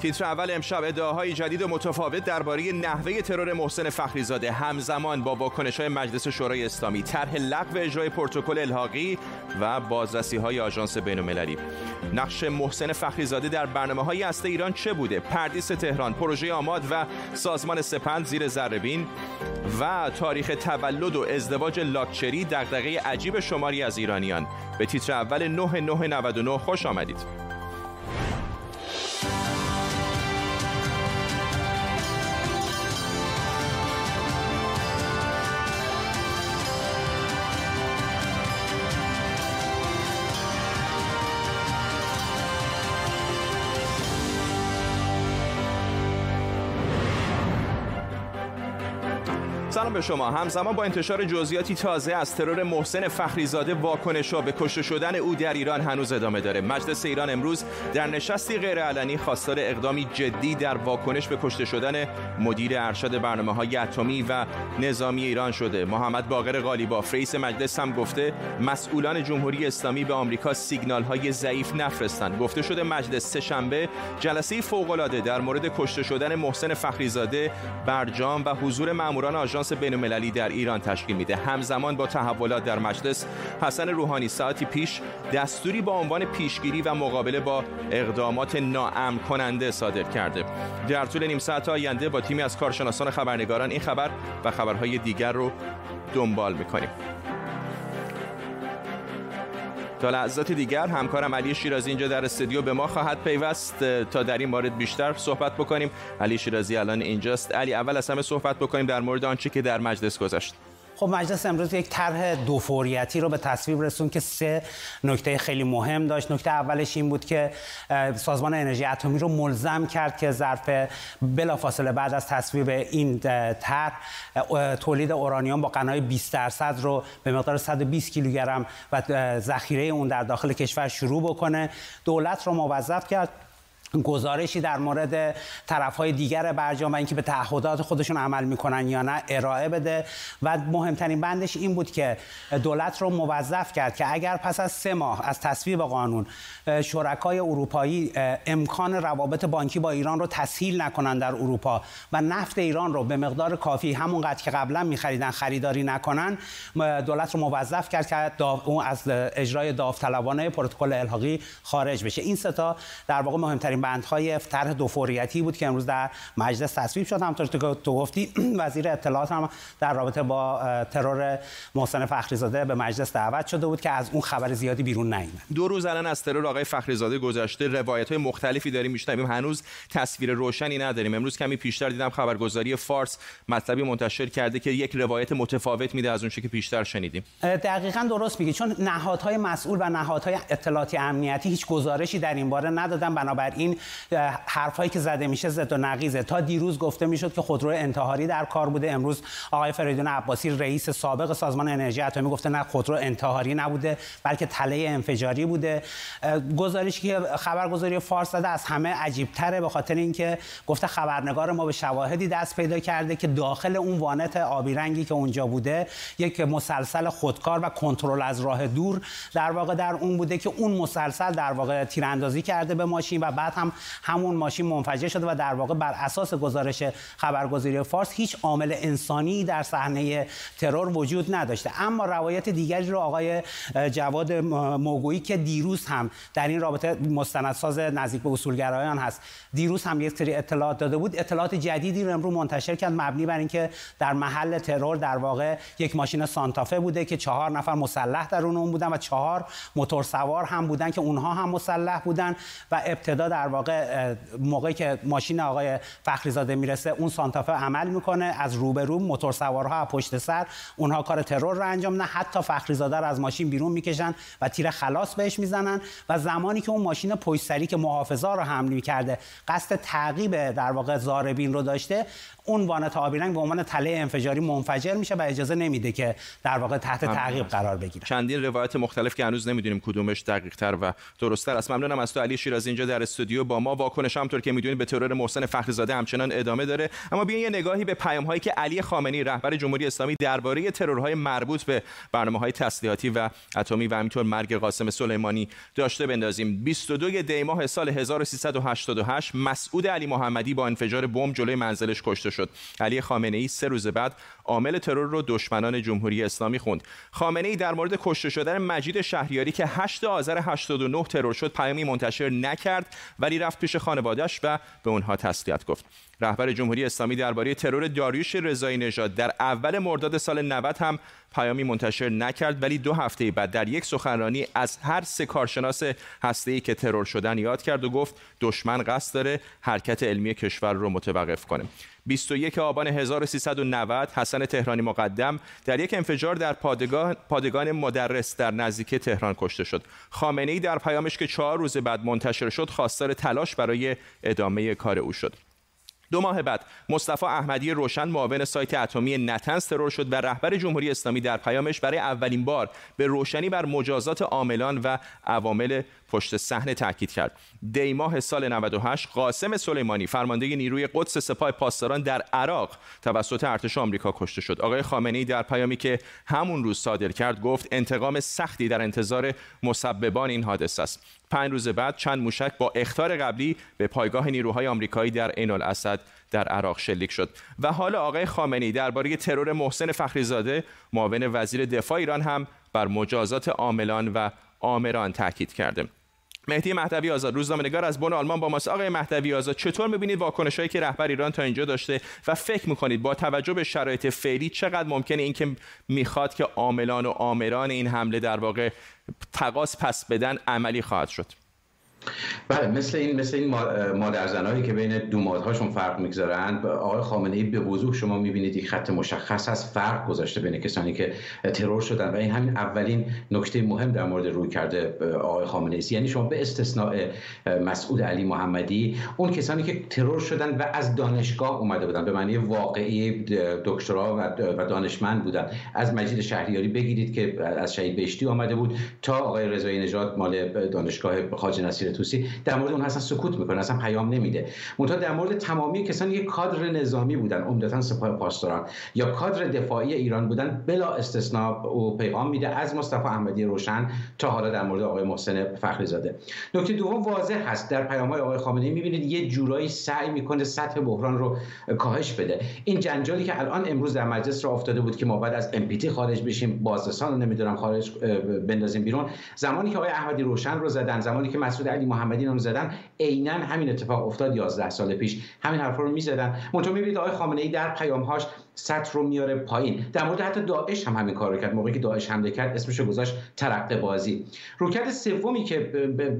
تیتر اول امشب ادعاهای جدید و متفاوت درباره نحوه ترور محسن فخریزاده. همزمان با واکنش های مجلس شورای اسلامی طرح لغو اجرای پروتکل الحاقی و بازرسی های آژانس بین‌المللی. نقش محسن فخریزاده در برنامه های هسته ایران چه بوده؟ پردیس تهران پروژه آماد و سازمان سپند زیر ذربین و تاریخ تولد و ازدواج لاکچری دغدغه عجیب شماری از ایرانیان. به تیتر اول 9999 خوش آمدید. سلام به شما. همزمان با انتشار جزئیاتی تازه از ترور محسن فخریزاده واکنش به کشته شدن او در ایران هنوز ادامه داره. مجلس ایران امروز در نشستی غیرعلنی خواستار اقدامی جدی در واکنش به کشته شدن مدیر ارشد برنامه های اتمی و نظامی ایران شده. محمد باقر غالیباف رئیس مجلس هم گفته مسئولان جمهوری اسلامی به آمریکا سیگنال های ضعیف نفرستند. گفته شده مجلس سهشنبه جلسه فوق العاده در مورد کشته شدن محسن فخریزاده برجام و حضور ماموران آژانس کنفرانس بین‌المللی در ایران تشکیل میده. همزمان با تحولات در مجلس حسن روحانی ساعتی پیش دستوری با عنوان پیشگیری و مقابله با اقدامات ناامن کننده صادر کرده. در طول نیم ساعت آینده با تیمی از کارشناسان خبرنگاران این خبر و خبرهای دیگر رو دنبال می‌کنیم. تا لحظات دیگر همکارم علی شیرازی اینجا در استودیو به ما خواهد پیوست. تا در این مورد بیشتر صحبت بکنیم. علی شیرازی الان اینجاست. علی اول از همه صحبت بکنیم در مورد آنچه که در مجلس گذشت. خب مجلس امروز یک طرح دو فوریتی رو به تصویب رسون که سه نکته خیلی مهم داشت. نکته اولش این بود که سازمان انرژی اتمی رو ملزم کرد که ظرف بلافاصله بعد از تصویب این طرح تولید اورانیوم با قنای 20 درصد رو به مقدار 120 کیلوگرم و ذخیره اون در داخل کشور شروع بکنه. دولت رو موظف کرد گزارشی در مورد طرفهای دیگر برجام و اینکه به تعهدات خودشون عمل می‌کنن یا نه ارائه بده. و مهمترین بندش این بود که دولت رو موظف کرد که اگر پس از سه ماه از تصویب قانون شرکای اروپایی امکان روابط بانکی با ایران رو تسهیل نکنن در اروپا و نفت ایران رو به مقدار کافی همونقدر که قبلا میخریدن خریداری نکنن دولت رو موظف کرد که اون از اجرای داوطلبانه پروتکل الحاقی خارج بشه. این ستا در واقع مهمترین بندهای طرح دو فوریتی بود که امروز در مجلس تصویب شد. همونطور که تو گفتی وزیر اطلاعات هم در رابطه با ترور محسن فخریزاده به مجلس دعوت شده بود که از اون خبر زیادی بیرون نیامد دو روز الان از ترور آقای فخریزاده گذشته. روایت های مختلفی داریم میشنویم. هنوز تصویر روشنی نداریم. امروز کمی پیشتر دیدم خبرگزاری فارس مطلبی منتشر کرده که یک روایت متفاوت میده از اون که پیشتر شنیدیم. دقیقا درست میگی. چون نهادهای مسئول و نهادهای اطلاعاتی امنیتی هیچ گزارشی در این باره ندادن. بنابراین حرفایی که زده میشه زد و نقیزه. تا دیروز گفته می‌شد که خودرو انتحاری در کار بوده. امروز آقای فریدون عباسی رئیس سابق سازمان انرژی اتمی گفته نه خودرو انتحاری نبوده بلکه تله انفجاری بوده. گزارشی که خبرگزاری فارس داده از همه عجیب تره به خاطر اینکه گفته خبرنگار ما به شواهدی دست پیدا کرده که داخل اون وانت آبی رنگی که اونجا بوده یک مسلسل خودکار و کنترل از راه دور در واقع در اون بوده که اون مسلسل در واقع تیراندازی کرده به ماشین و بعد هم همون ماشین منفجر شده و در واقع بر اساس گزارش خبرگزاری فارس هیچ عامل انسانی در صحنه ترور وجود نداشته. اما روایت دیگری رو آقای جواد موگویی که دیروز هم در این رابطه مستندساز نزدیک به اصولگرایان هست دیروز هم یک سری اطلاعات داده بود. اطلاعات جدیدی رو امروز منتشر کرد مبنی بر اینکه در محل ترور در واقع یک ماشین سانتافه بوده که چهار نفر مسلح در اون بودن و چهار موتور سوار هم بودن که اونها هم مسلح بودن و ابتدا در واقع موقعی که ماشین آقای فخریزاده می‌رسه اون سانتافه عمل می‌کنه. از روبرو موتور سوارها پشت سر اونها کار ترور رو انجام نه حتی فخریزاده رو از ماشین بیرون می‌کشن و تیر خلاص بهش می‌زنن. و زمانی که اون ماشین پشت سری که محافظا رو حمل می‌کرده قصد تعقیب در واقع زاربین رو داشته اون وانت آبی رنگ به عنوان تله انفجاری منفجر میشه و اجازه نمیده که در واقع تحت تعقیب قرار بگیره. چندین روایت مختلف که هنوز نمی‌دونیم کدومش دقیق تر و درست تر است. ممنونم از تو علی شیرازی اینجا در استودیو با ما واکنش همطور که می‌دونید به ترور محسن فخرزاده همچنان ادامه داره. اما بیاین یه نگاهی به پیام هایی که علی خامنه‌ای رهبر جمهوری اسلامی درباره ترورهای مربوط به برنامه های تسلیحاتی و اتمی و همینطور مرگ قاسم سلیمانی داشته بندازیم. 22 دی ماه سال 1388 مسعود علی محمدی با انفجار بمب جلوی منزلش کشته شد. علی خامنه‌ای سه روز بعد عامل ترور رو دشمنان جمهوری اسلامی خوند. خامنه ای در مورد کشته شدن مجید شهریاری که 8 آذر 89 ترور شد پیامی منتشر نکرد ولی رفت پیش خانواده‌اش و به اونها تسلیت گفت. رهبر جمهوری اسلامی درباره ترور داریوش رضایی نژاد در اول مرداد سال 90 هم پیامی منتشر نکرد ولی دو هفته بعد در یک سخنرانی از هر سه کارشناس هسته‌ای که ترور شدن یاد کرد و گفت دشمن قصد داره حرکت علمی کشور رو متوقف کنه. 21 آبان 1390 حسن تهرانی مقدم در یک انفجار در پادگان, پادگان مدرس در نزدیکی تهران کشته شد. خامنه ای در پیامش که چهار روز بعد منتشر شد خواستار تلاش برای ادامه کار او شد. دو ماه بعد مصطفی احمدی روشن معاون سایت اتمی نتنز ترور شد و رهبر جمهوری اسلامی در پیامش برای اولین بار به روشنی بر مجازات عاملان و عوامل پشت صحنه تاکید کرد. دی ماه سال 98 قاسم سلیمانی فرمانده نیروی قدس سپاه پاسداران در عراق توسط ارتش آمریکا کشته شد. آقای خامنه‌ای در پیامی که همون روز صادر کرد گفت انتقام سختی در انتظار مسببان این حادثه است. پنج روز بعد چند موشک با اختار قبلی به پایگاه نیروهای آمریکایی در عین الاسد در عراق شلیک شد و حالا آقای خامنه‌ای درباره ترور محسن فخریزاده معاون وزیر دفاع ایران هم بر مجازات عاملان و آمران تاکید کرده مهدی مهدوی آزاد روزنامه‌نگار از بن آلمان با ماست. آقای مهدوی آزاد چطور می‌بینید واکنش‌هایی که رهبر ایران تا اینجا داشته و فکر می‌کنید با توجه به شرایط فعلی چقدر ممکنه اینکه می‌خواد که عاملان و آمران این حمله در واقع تقاس پس بدن عملی خواهد شد؟ بله مثل این مثل این مادر زنایی که بین دومادهاشون فرق می‌گذارند آقای خامنه ای به وضوح شما می‌بینید یک خط مشخص از فرق گذاشته بین کسانی که ترور شدن و این همین اولین نکته مهم در مورد روی کرده آقای خامنه ای یعنی شما به استثناء مسعود علی محمدی اون کسانی که ترور شدن و از دانشگاه اومده بودن به معنی واقعی دکترا و دانشمند بودن از مجید شهریاری بگیرید که از شهید بهشتی آمده بود تا آقای رضایی نژاد مال دانشگاه خواجه نصیر توسی در مورد اون اصلا سکوت می‌کنه اصلا پیام نمیده. منتها در مورد تمامی کسانی که کادر نظامی بودن عمدتا سپاه پاسداران یا کادر دفاعی ایران بودن بلا استثنا او پیغام میده از مصطفی احمدی روشن تا حالا در مورد آقای محسن فخری زاده نکته دوم واضح هست. در پیام های آقای خامنه‌ای می‌بینید یه جورایی سعی می‌کنه سطح بحران رو کاهش بده. این جنجالی که الان امروز در مجلس را افتاده بود که ما بعد از امپیتی خارج بشیم بازرسان رو نمی‌دونم خارج بندازیم بیرون زمانی که آقای احمدی روشن رو زدن زمانی که مسعود علی محمدی نام زدن عینا همین اتفاق افتاد 11 سال پیش. همین حرفا رو می‌زدن. منتها می‌بینید آقای خامنه ای در پیامهاش سطح رو میاره پایین. در مورد حتی داعش هم همین کار رو کرد. موقعی که داعش حمله کرد اسمش رو گذاشت ترقه بازی. روکرد سومی که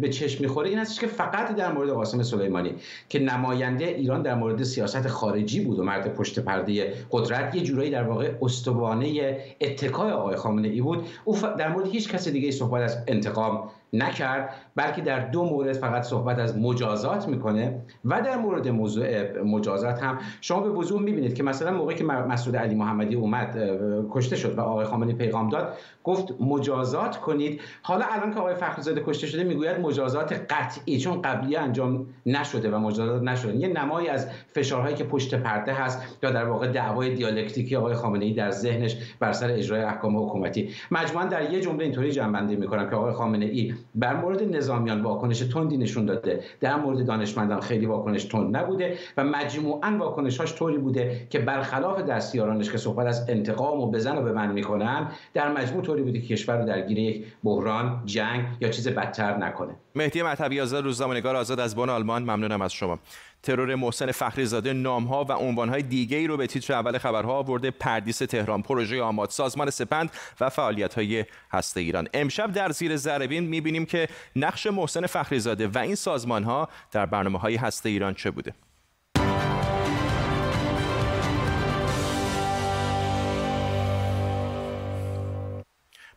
به چشم می‌خوره این هستش که فقط در مورد قاسم سلیمانی که نماینده ایران در مورد سیاست خارجی بود و مرد پشت پرده قدرت یه جورایی در واقع استوانه اتکای آقای خامنه ای بود. او در مورد هیچ کس دیگه صحبت از انتقام نکرد بلکه در دو مورد فقط صحبت از مجازات می‌کنه و در مورد موضوع مجازات هم. شما به وضوح می‌بینید که مثلا موقعی که مسعود علی محمدی اومد کشته شد و آقای خامنه‌ای پیغام داد گفت مجازات کنید. حالا الان که آقای فخرزاده کشته شده می‌گوید مجازات قطعی چون قبلی انجام نشده و مجازات نشده. یه نمایی از فشارهایی که پشت پرده هست یا در واقع دعوای دیالکتیکی آقای خامنه‌ای در ذهنش بر سر اجرای احکام حکومتی. مجموعا در یه جمله اینطوری جنبندی می‌کنم که آقای خامنه‌ای بر مورد نظامیان واکنش تندی نشون داده. در مورد دانشمندان خیلی واکنش تند نبوده و مجموعا واکنشاش طوری بوده که برخلاف دستیارانش که صحبت از انتقام و بزن و به من می‌کنن در مجموع طوری بوده که کشور رو درگیر یک بحران جنگ یا چیز بدتر نکنه. مهدی مطبی آزاد روزنامه‌نگار آزاد از بن آلمان. ممنونم از شما. ترور محسن فخریزاده نامها و عنوانهای دیگه ای رو به تیتر اول خبرها آورده پردیس تهران پروژه آماد سازمان سپند و های هسته ایران. امشب در زیر ذره می‌بینیم که نقش محسن فخریزاده و این سازمان ها در برنامه های هسته ایران چه بوده.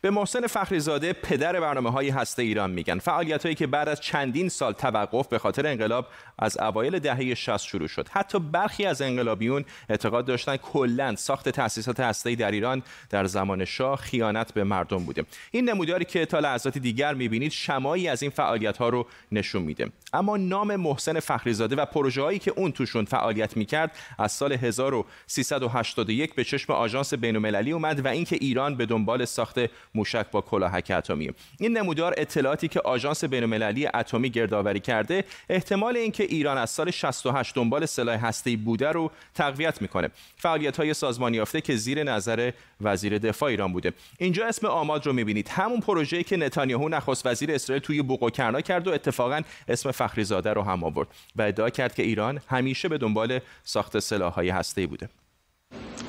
به محسن فخریزاده پدر برنامه های هسته ایران میگن. فعالیت هایی که بعد از چندین سال توقف به خاطر انقلاب از اوایل دهه 60 شروع شد. حتی برخی از انقلابیون اعتقاد داشتن کلا ساخت تأسیسات هسته‌ای در ایران در زمان شاه خیانت به مردم بوده. این نموداری که تا لحظات دیگر می‌بینید شمایی از این فعالیت ها رو نشون میده. اما نام محسن فخریزاده و پروژه هایی که اون توشون فعالیت می‌کرد از سال 1381 به چشم آژانس بین‌المللی اومد و اینکه ایران به دنبال ساخت موشک با کلاهک اتمی. این نمودار اطلاعاتی که آژانس بین‌المللی اتمی گردآوری کرده احتمال اینکه ایران از سال 68 دنبال سلاح هسته‌ای بوده رو تقویت می‌کنه. فعالیت های سازمانی یافته که زیر نظر وزیر دفاع ایران بوده. اینجا اسم آماد رو می‌بینید. همون پروژه‌ای که نتانیاهو نخست وزیر اسرائیل توی بوقوکرنا کرد و اتفاقا اسم فخریزاده رو هم آورد و ادعا کرد که ایران همیشه به دنبال ساخت سلاح‌های هسته‌ای بوده.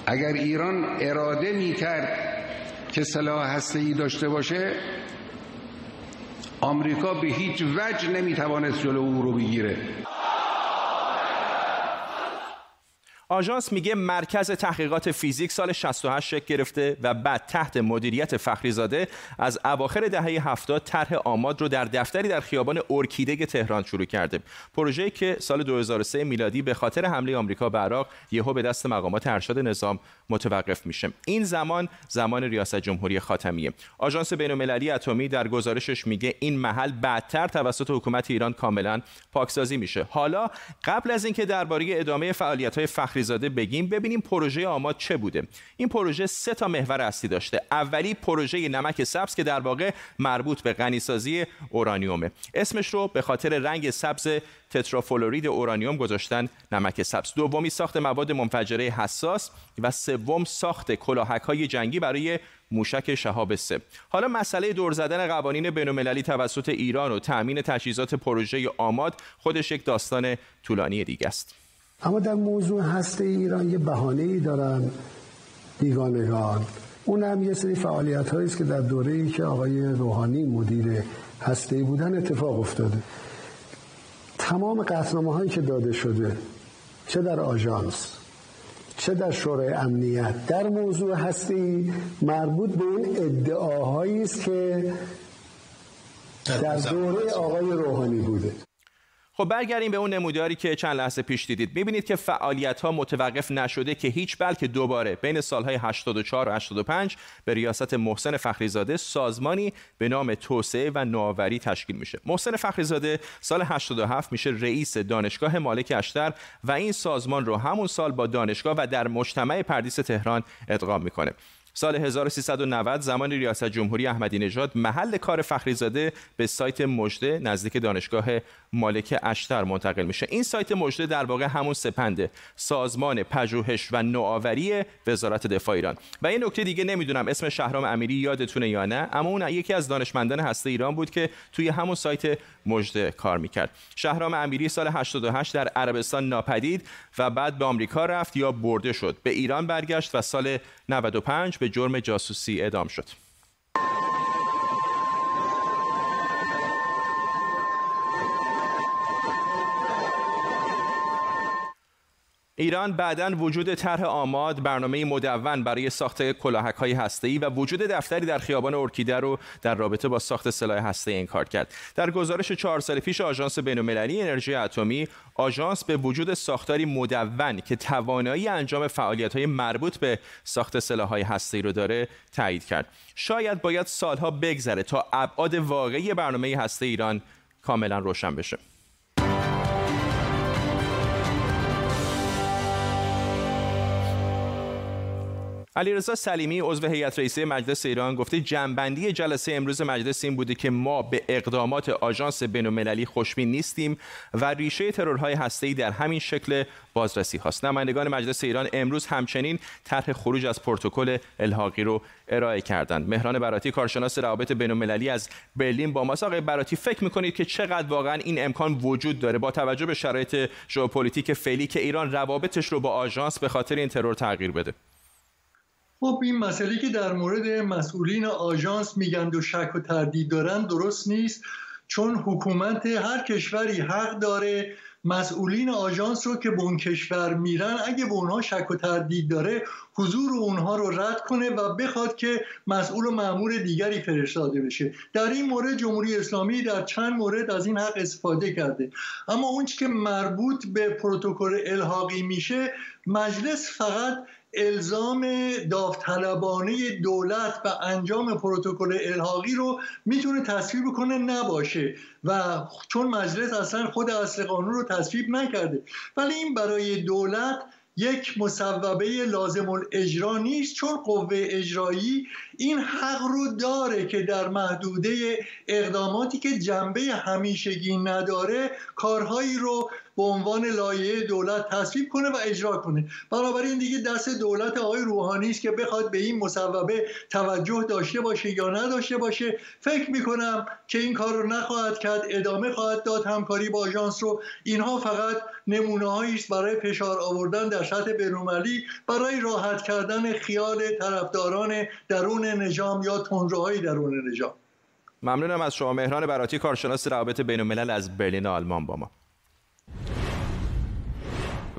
اگر ایران اراده می‌کرد که سلاح هسته‌ای داشته باشه آمریکا به هیچ وجه نمی‌توانست جلو او رو بگیره. آژانس میگه مرکز تحقیقات فیزیک سال 68 شکل گرفته و بعد تحت مدیریت فخریزاده از اواخر دهه 70 طرح آماد رو در دفتری در خیابان ارکیده تهران شروع کرده. پروژه‌ای که سال 2003 میلادی به خاطر حمله آمریکا به عراق یهو به دست مقامات ارشد نظام متوقف میشه. این زمان زمان ریاست جمهوری خاتمیه. آژانس بین‌المللی اتمی در گزارشش میگه این محل بعدتر توسط حکومت ایران کاملا پاکسازی میشه. حالا قبل از اینکه درباره ادامه فعالیت‌های فخری فخریزاده بگیم ببینیم پروژه آماد چه بوده. این پروژه سه تا محور اصلی داشته. اولی پروژه نمک سبز که در واقع مربوط به غنیسازی اورانیومه. اسمش رو به خاطر رنگ سبز تترافلورید اورانیوم گذاشتن نمک سبز. دومی ساخت مواد منفجره حساس و سوم ساخت کلاهک های جنگی برای موشک شهاب سه. حالا مسئله دور زدن قوانین بین‌المللی توسط ایران و تأمین تجهیزات پروژه آماد خودش یک داستان طولانی دیگه است. اما در موضوع هسته ایران یه بهانه ای دارن بیگانگان اون هم یه سری فعالیت است که در دوره ای که آقای روحانی مدیر هسته ای بودن اتفاق افتاده. تمام قطنامه هایی که داده شده چه در آژانس چه در شورای امنیت در موضوع هسته ای مربوط به اون ادعاهایی است که در دوره آقای روحانی بوده. خب برگردیم به اون نموداری که چند لحظه پیش دیدید. می‌بینید که فعالیت ها متوقف نشده که هیچ بلکه دوباره بین سالهای 84 و 85 به ریاست محسن فخریزاده سازمانی به نام توسعه و نوآوری تشکیل میشه. محسن فخریزاده سال 87 میشه رئیس دانشگاه مالک اشتر و این سازمان رو همون سال با دانشگاه و در مجتمع پردیس تهران ادغام می‌کنه. سال 1390 زمان ریاست جمهوری احمدی نژاد محل کار فخریزاده به سایت مجده نزدیک دانشگاه مالک اشتر منتقل میشه. این سایت مجده در واقع همون سپنده سازمان پژوهش و نوآوری وزارت دفاع ایران. و این نکته دیگه نمی‌دونم اسم شهرام امیری یادتونه یا نه؟ اما اون یکی از دانشمندان هسته ایران بود که توی همون سایت مجده کار می‌کرد. شهرام امیری سال 88 در عربستان ناپدید و بعد به آمریکا رفت یا برده شد. به ایران برگشت و سال 95 به جرم جاسوسی اعدام شد. ایران بعدا وجود طرح آماد برنامه مدون برای ساخت کلاهک های هسته‌ای و وجود دفتری در خیابان ارکیده رو در رابطه با ساخت سلاح هسته انکار کرد. در گزارش چهار سال پیش آژانس بین‌المللی انرژی اتمی آژانس به وجود ساختاری مدون که توانایی انجام های مربوط به ساخت سلاح‌های هسته‌ای رو داره تایید کرد. شاید باید سالها بگذره تا ابعاد واقعی برنامه هسته ایران کاملا روشن بشه. علیرضا سلیمی عضو هیئت رئیسه مجلس ایران گفته جنبندی جلسه امروز مجلس این بوده که ما به اقدامات آژانس بین‌المللی خوشبین نیستیم و ریشه ترورهای هسته‌ای در همین شکل بازرسی هاست. نمایندگان مجلس ایران امروز همچنین طرح خروج از پروتکل الحاقی رو ارائه کردند. مهران براتی کارشناس روابط بین‌المللی از برلین با ماست. آقای براتی فکر می‌کنید که چقدر واقعا این امکان وجود داره با توجه به شرایط ژئوپلیتیک فعلی که ایران روابطش رو با آژانس به خاطر این ترور تغییر بده؟ خب این مسئله که در مورد مسئولین آژانس میگن و شک و تردید دارن درست نیست چون حکومت هر کشوری حق داره مسئولین آژانس رو که به اون کشور میرن اگه به اونها شک و تردید داره حضور اونها رو رد کنه و بخواد که مسئول و معمور دیگری فرستاده بشه. در این مورد جمهوری اسلامی در چند مورد از این حق استفاده کرده. اما اون که مربوط به پروتکل الحاقی میشه مجلس فقط الزام داوطلبانه دولت و انجام پروتکل الحاقی رو می‌تونه تصویب کنه؟ نباشه. و چون مجلس اصلا خود اصل قانون رو تصویب نکرده. ولی این برای دولت یک مصوبه لازم الاجرا نیست. چون قوه اجرایی این حق رو داره که در محدوده اقداماتی که جنبه همیشگی نداره کارهایی رو به عنوان لایه دولت تصویب کنه و اجرا کنه. بنابراین دیگه دست دولت آقای روحانی است که بخواد به این مصوبه توجه داشته باشه یا نداشته باشه. فکر می‌کنم که این کار رو نخواهد کرد ادامه خواهد داد. همکاری با آژانس رو اینها فقط نمونه است برای فشار آوردن در سطح بینالمللی برای راحت کردن خیال طرفداران درون نظام یا تندروهای درون نظام. ممنونم از شما. مهران براتی کارشناس روابط بین از برلین آلمان با ما.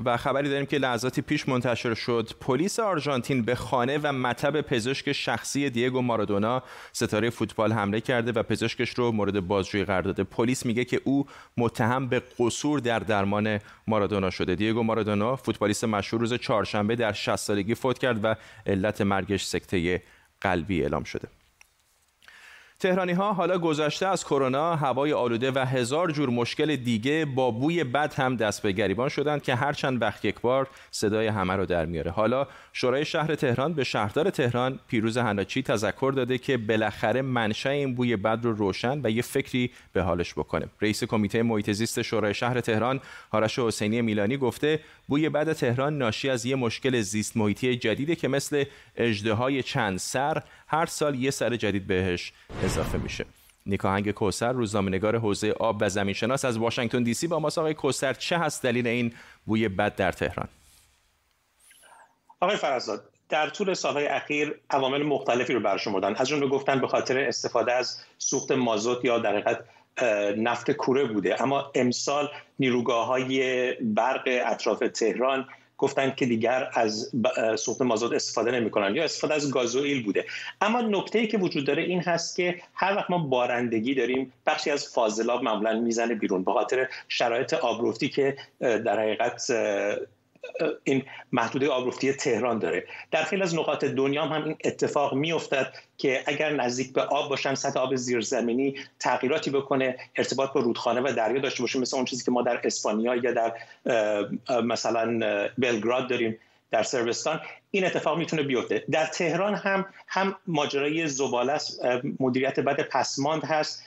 و خبری داریم که لحظاتی پیش منتشر شد. پلیس آرژانتین به خانه و مطب پزشک شخصی دیگو مارادونا ستاره فوتبال حمله کرده و پزشکش رو مورد بازجویی قرار داده. پلیس میگه که او متهم به قصور در درمان مارادونا شده. دیگو مارادونا فوتبالیست مشهور روز چهارشنبه در 60 سالگی فوت کرد و علت مرگش سکته قلبی اعلام شده. تهرانی ها حالا گذشته از کرونا هوای آلوده و هزار جور مشکل دیگه با بوی بد هم دست به گریبان شدند که هر چند وقت یک بار صدای همه رو در میاره. حالا شورای شهر تهران به شهردار تهران پیروز هناچی تذکر داده که بالاخره منشأ این بوی بد رو روشن و یه فکری به حالش بکنه. رئیس کمیته محیط زیست شورای شهر تهران آرش حسینی میلانی گفته بوی بد تهران ناشی از یه مشکل زیست محیطی جدیده که مثل اژدهای چند سر هر سال یه سر جدید بهش اضافه میشه. نیکاهنگ کوسر روزنامه‌نگار حوزه آب و زمینشناس از واشنگتن دی سی با ماست آقای کوسر چه هست دلیل این بوی بد در تهران؟ آقای فرزاد در طول سالهای اخیر عوامل مختلفی رو برشمردن از جمله گفتن به خاطر استفاده از سوخت مازوت یا در نفت کوره بوده. اما امسال نیروگاه های برق اطراف تهران گفتن که دیگر از سوخت مازاد استفاده نمی‌کنن. یا استفاده از گازوئیل بوده. اما نکته ای که وجود داره این هست که هر وقت ما بارندگی داریم بخشی از فاضلاب معمولا می‌زنه بیرون. به خاطر شرایط آبرفتی که در حقیقت این محدوده آبرفتی تهران داره. در خیلی از نقاط دنیا هم این اتفاق میافتد که اگر نزدیک به آب باشن سطح آب زیرزمینی تغییراتی بکنه ارتباط با رودخانه و دریا داشته باشه مثل اون چیزی که ما در اسپانیا یا در مثلا بلگراد داریم در سربستان این اتفاق می‌تونه بیفته. در تهران هم هم ماجرای زباله مدیریت بد پسماند هست.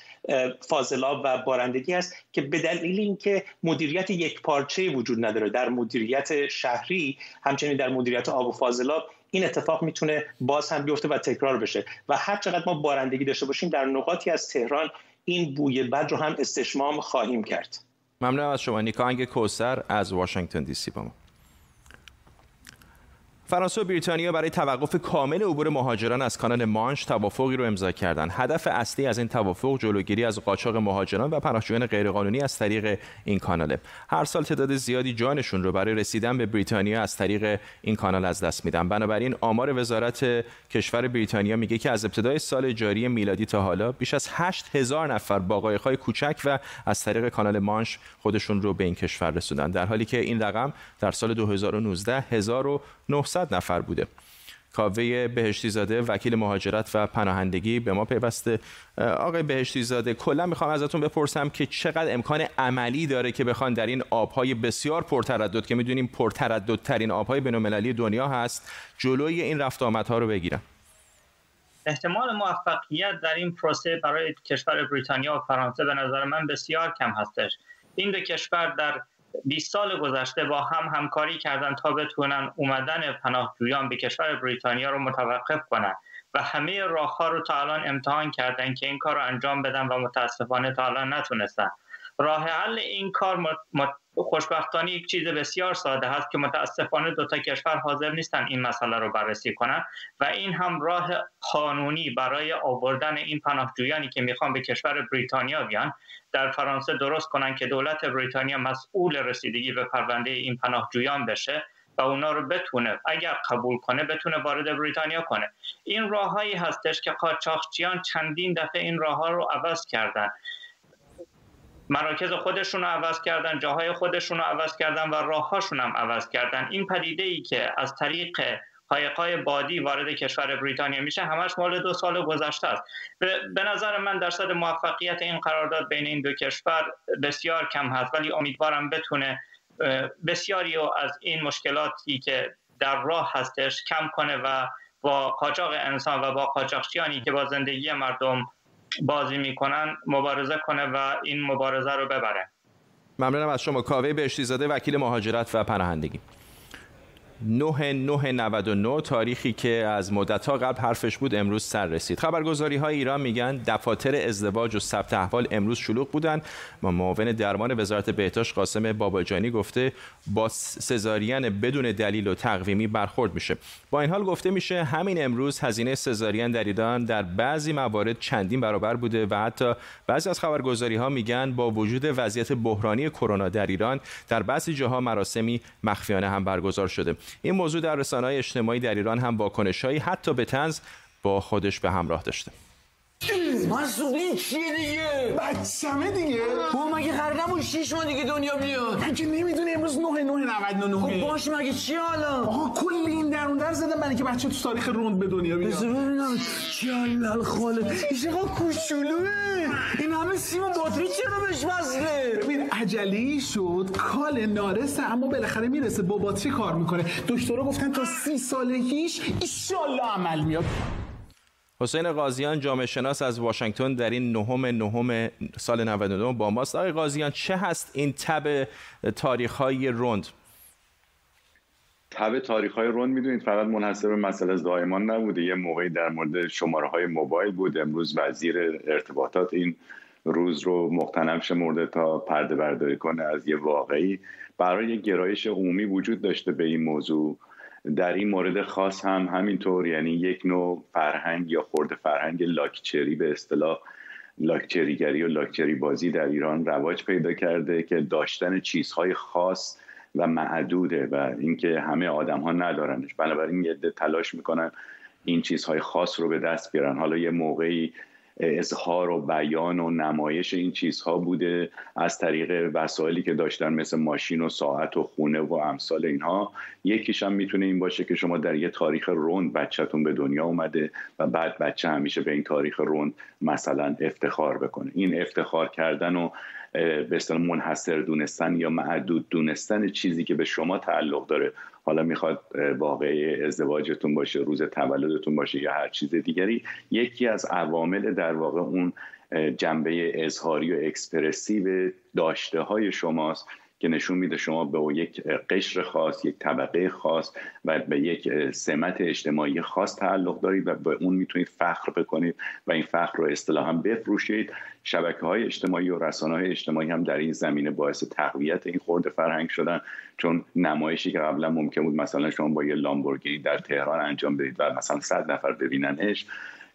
فاضلاب و بارندگی هست که به دلیل اینکه مدیریت یک پارچه وجود نداره در مدیریت شهری همچنین در مدیریت آب و فاضلاب این اتفاق می‌تونه باز هم بیفته و تکرار بشه. و هر چقدر ما بارندگی داشته باشیم در نقاطی از تهران این بوی بد رو هم استشمام خواهیم کرد. ممنونم از شما. نیکانگ کوسر از واشنگتن دی سی با ما. فرانسه و بریتانیا برای توقف کامل عبور مهاجران از کانال مانش توافقی رو امضا کردند. هدف اصلی از این توافق جلوگیری از قاچاق مهاجران و پناهجویان غیرقانونی از طریق این کاناله. هر سال تعداد زیادی جانشون رو برای رسیدن به بریتانیا از طریق این کانال از دست میدن. بنابراین آمار وزارت کشور بریتانیا میگه که از ابتدای سال جاری میلادی تا حالا بیش از 8000 نفر با قایق‌های کوچک و از طریق کانال مانش خودشون رو به این کشور رسوندن. در حالی که این رقم در سال 2019 1900 نفر بوده. کاوه بهشتی زاده وکیل مهاجرت و پناهندگی به ما پیوسته. آقای بهشتی زاده کلا می‌خوام ازتون بپرسم که چقدر امکان عملی داره که بخوان در این آبهای بسیار پرتردد که می‌دونیم پرترددترین آبهای بین‌المللی دنیا هست جلوی این رفت آمدها رو بگیرن؟ احتمال موفقیت در این پروسه برای کشور بریتانیا و فرانسه به نظر من بسیار کم هستش. این دو کشور در 20 سال گذشته با هم همکاری کردن تا بتونن اومدن پناهجویان به کشور بریتانیا رو متوقف کنن و همه راه ها رو تا الان امتحان کردن که این کار رو انجام بدن و متاسفانه تا الان نتونستن. راه حل این کار خوشبختانه یک چیز بسیار ساده هست که متاسفانه دو تا کشور حاضر نیستن این مسئله رو بررسی کنن و این هم راه قانونی برای آوردن این پناهجویانی که می‌خوان به کشور بریتانیا بیان در فرانسه درست کنن که دولت بریتانیا مسئول رسیدگی به پرونده این پناهجویان بشه و اونا رو بتونه اگر قبول کنه بتونه وارد بریتانیا کنه. این راههایی هستش که قاچاقچیان چندین دفعه این راه ها رو عوض کردن. مراکز خودشون رو عوض کردن جاهای خودشون رو عوض کردن و راههاشون هم عوض کردن. این پدیده ای که از طریق قایقای بادی وارد کشور بریتانیا میشه همش مال دو سال گذشته است. به نظر من درصد موفقیت این قرارداد بین این دو کشور بسیار کم هست ولی امیدوارم بتونه بسیاری از این مشکلاتی که در راه هستش کم کنه و با قاچاق انسان و با قاچاقچیانی که با زندگی مردم بازی می‌کنن مبارزه کنه و این مبارزه رو ببره. ممنونم از شما. کاوه بهشتی زاده وکیل مهاجرت و پناهندگی. 9999 تاریخی که از مدتها قبل حرفش بود امروز سر رسید. خبرگزاری های ایران میگن دفاتر ازدواج و ثبت احوال امروز شلوغ بودن. و معاون درمان وزارت بهداشت قاسم باباجانی گفته با سزارین بدون دلیل و تقویمی برخورد میشه. با این حال گفته میشه همین امروز هزینه سزارین در ایران در بعضی موارد چندین برابر بوده و حتی بعضی از خبرگزاری ها میگن با وجود وضعیت بحرانی کرونا در ایران در بعضی جاها مراسمی مخفیانه هم برگزار شده. این موضوع در رسانه‌های اجتماعی در ایران هم واکنش‌هایی حتی به تنز با خودش به همراه داشته. مسئولین چیه دیگه؟ بچمه دیگه. با مگه قرارمون شیش ماه دیگه دنیا بیاد؟ من که نمی‌دونی امروز 9 9 99 خب باش مگه چی حالا؟ آقا کل این درون در زدم برای که بچه تو تاریخ روند به دنیا بیاد. بذار ببینم. جلال خاله. چقدر کوچولوه. این همه سیم باتری چرا بهش وصله؟ ببین عجلی شد کال نارسه اما بالاخره می‌رسه با باتری کار می‌کنه؟ دکترها گفتن تا سی سالگیش ایشالله عمل میاد. حسین قاضیان جامعه شناس از واشنگتن در این نهم نهم سال 99 با ماست. آقای قاضیان چه هست این تب تاریخ های روند تب تاریخ های روند می‌دونید فقط منحصر به مسئله از دائمان نبوده. یه موقعی در مورد شماره های موبایل بود. امروز وزیر ارتباطات این روز رو مقتنم شمرده تا پرده برداری کنه از یه واقعی. برای گرایش عمومی وجود داشته به این موضوع. در این مورد خاص هم همینطور یعنی یک نوع فرهنگ یا خورد فرهنگ لاکچری به اصطلاح لاکچریگری و لاکچری بازی در ایران رواج پیدا کرده که داشتن چیزهای خاص و معدوده و اینکه همه آدم ها ندارنش. بنابراین یه تلاش می‌کنن این چیزهای خاص رو به دست بیارن. حالا یه موقعی اظهار و بیان و نمایش این چیزها بوده از طریق وسایلی که داشتن مثل ماشین و ساعت و خونه و امثال اینها. یکیش هم می‌تونه این باشه که شما در یه تاریخ روند بچهتون به دنیا اومده و بعد بچه همیشه به این تاریخ روند مثلا افتخار بکنه. این افتخار کردن و به منحصر دونستن یا معدود دونستن چیزی که به شما تعلق داره. حالا می‌خواد واقعی ازدواجتون باشه روز تولدتون باشه یا هر چیز دیگری یکی از عوامل در واقع اون جنبه اظهاری و اکسپرسیو داشته های شماست. که نشون میده شما به یک قشر خاص یک طبقه خاص و به یک سمت اجتماعی خاص تعلق دارید و به اون می‌تونید فخر بکنید و این فخر رو اصطلاحا بفروشید. شبکه های اجتماعی و رسانه های اجتماعی هم در این زمینه باعث تقویت این خورده فرهنگ شدن. چون نمایشی که قبلا ممکن بود مثلا شما با یه لامبورگینی در تهران انجام بدید و مثلا صد نفر ببیننش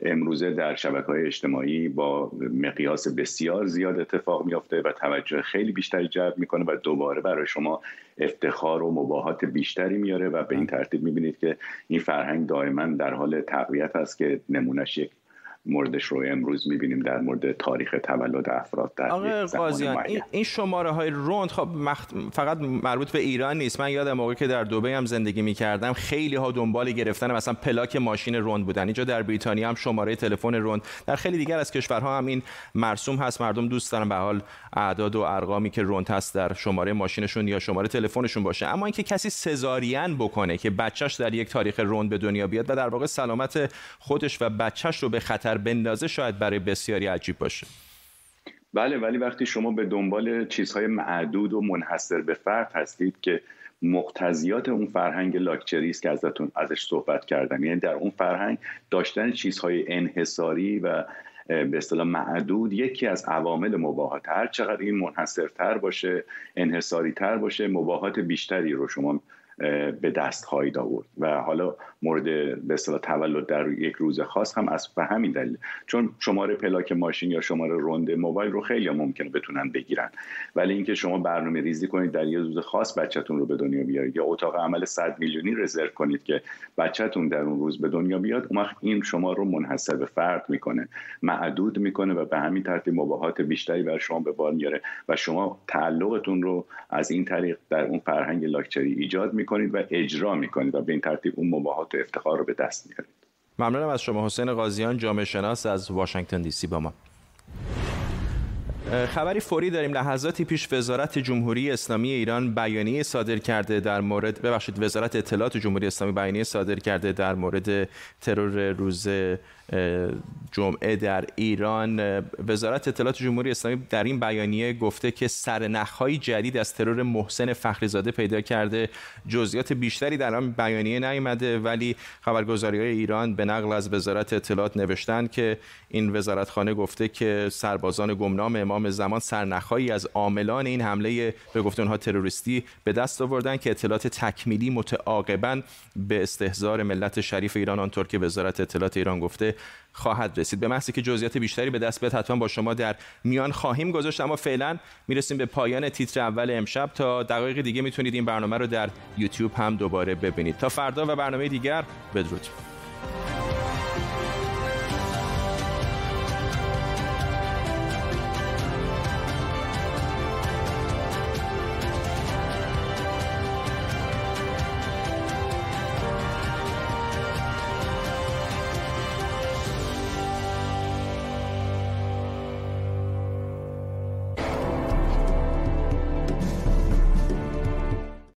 امروزه در شبکه های اجتماعی با مقیاس بسیار زیاد اتفاق میافته و توجه خیلی بیشتری جلب می‌کنه و دوباره برای شما افتخار و مباهات بیشتری میاره و به این ترتیب می‌بینید که این فرهنگ دائما در حال تقویت است که نمونش یک موردش رو امروز می‌بینیم در مورد تاریخ تولد افراد در آقای قاضیان این, این شماره های روند خب فقط مربوط به ایران نیست. من یادم موقعی که در دبی هم زندگی می‌کردم خیلی ها دنبال گرفتن مثلا پلاک ماشین روند بودن. اینجا در بریتانیا هم شماره تلفن روند. در خیلی دیگر از کشورها هم این مرسوم هست. مردم دوست دارن به حال اعداد و ارقامی که روند هست در شماره ماشینشون یا شماره تلفنشون باشه. اما اینکه کسی سزارین بکنه که بچهش در یک تاریخ روند به دنیا بیاد و در واقع سلامت خودش و بچهش رو به خطر خطر بندازه شاید برای بسیاری عجیب باشه. بله ولی وقتی شما به دنبال چیزهای معدود و منحصر به فرد هستید که مقتضیات اون فرهنگ لاکچری است که ازتون ازش صحبت کردم یعنی در اون فرهنگ داشتن چیزهای انحصاری و به اصطلاح معدود یکی از عوامل مباهات هر چقدر این منحصرتر باشه انحصاری تر باشه مباهات بیشتری رو شما به دست خواهید آورد. و حالا مورد به اصطلاح تولد در یک روز خاص هم از به همین دلیل. چون شماره پلاک ماشین یا شماره روند موبایل رو خیلی ممکنه بتونن بگیرن. ولی اینکه شما برنامه ریزی کنید در یه روز خاص بچهتون رو به دنیا بیارید. یا اتاق عمل 100 میلیونی رزرو کنید که بچهتون در اون روز به دنیا بیاد اون وقت این شما رو منحصر به فرد می‌کنه. معدود می‌کنه و به همین ترتیب مباهات بیشتری بر شما به بار میاره و شما تعلقتون رو از این طریق در اون فرهنگ لاکچری ایجاد می‌کنید و اجرا می‌کنید و به این ترتیب اون مباهات و افتخار رو به دست میارید. ممنونم از شما حسین قاضیان جامعه شناس از واشنگتن دی سی با ما. خبری فوری داریم لحظاتی پیش وزارت جمهوری اسلامی ایران بیانیه صادر کرده در مورد ببخشید وزارت اطلاعات جمهوری اسلامی بیانیه صادر کرده در مورد ترور روز جمعه در ایران. وزارت اطلاعات جمهوری اسلامی در این بیانیه گفته که سرنخهای جدید از ترور محسن فخریزاده پیدا کرده. جزئیات بیشتری در آن بیانیه نیامده ولی خبرگزاری ایران به نقل از وزارت اطلاعات نوشتن که این وزارتخانه گفته که سربازان گمنام امام زمان سرنخهایی از عاملان این حمله به گفته اونها تروریستی به دست آوردن که اطلاعات تکمیلی متعاقبا به استهزار ملت شریف ایران آنطور که وزارت اطلاعات ایران گفته خواهد رسید. به محضی که جزئیات بیشتری به دست بیاد حتما با شما در میان خواهیم گذاشت. اما فعلا می‌رسیم به پایان تیتر اول امشب. تا دقایق دیگه می‌تونید این برنامه رو در یوتیوب هم دوباره ببینید. تا فردا و برنامه دیگر بدرود.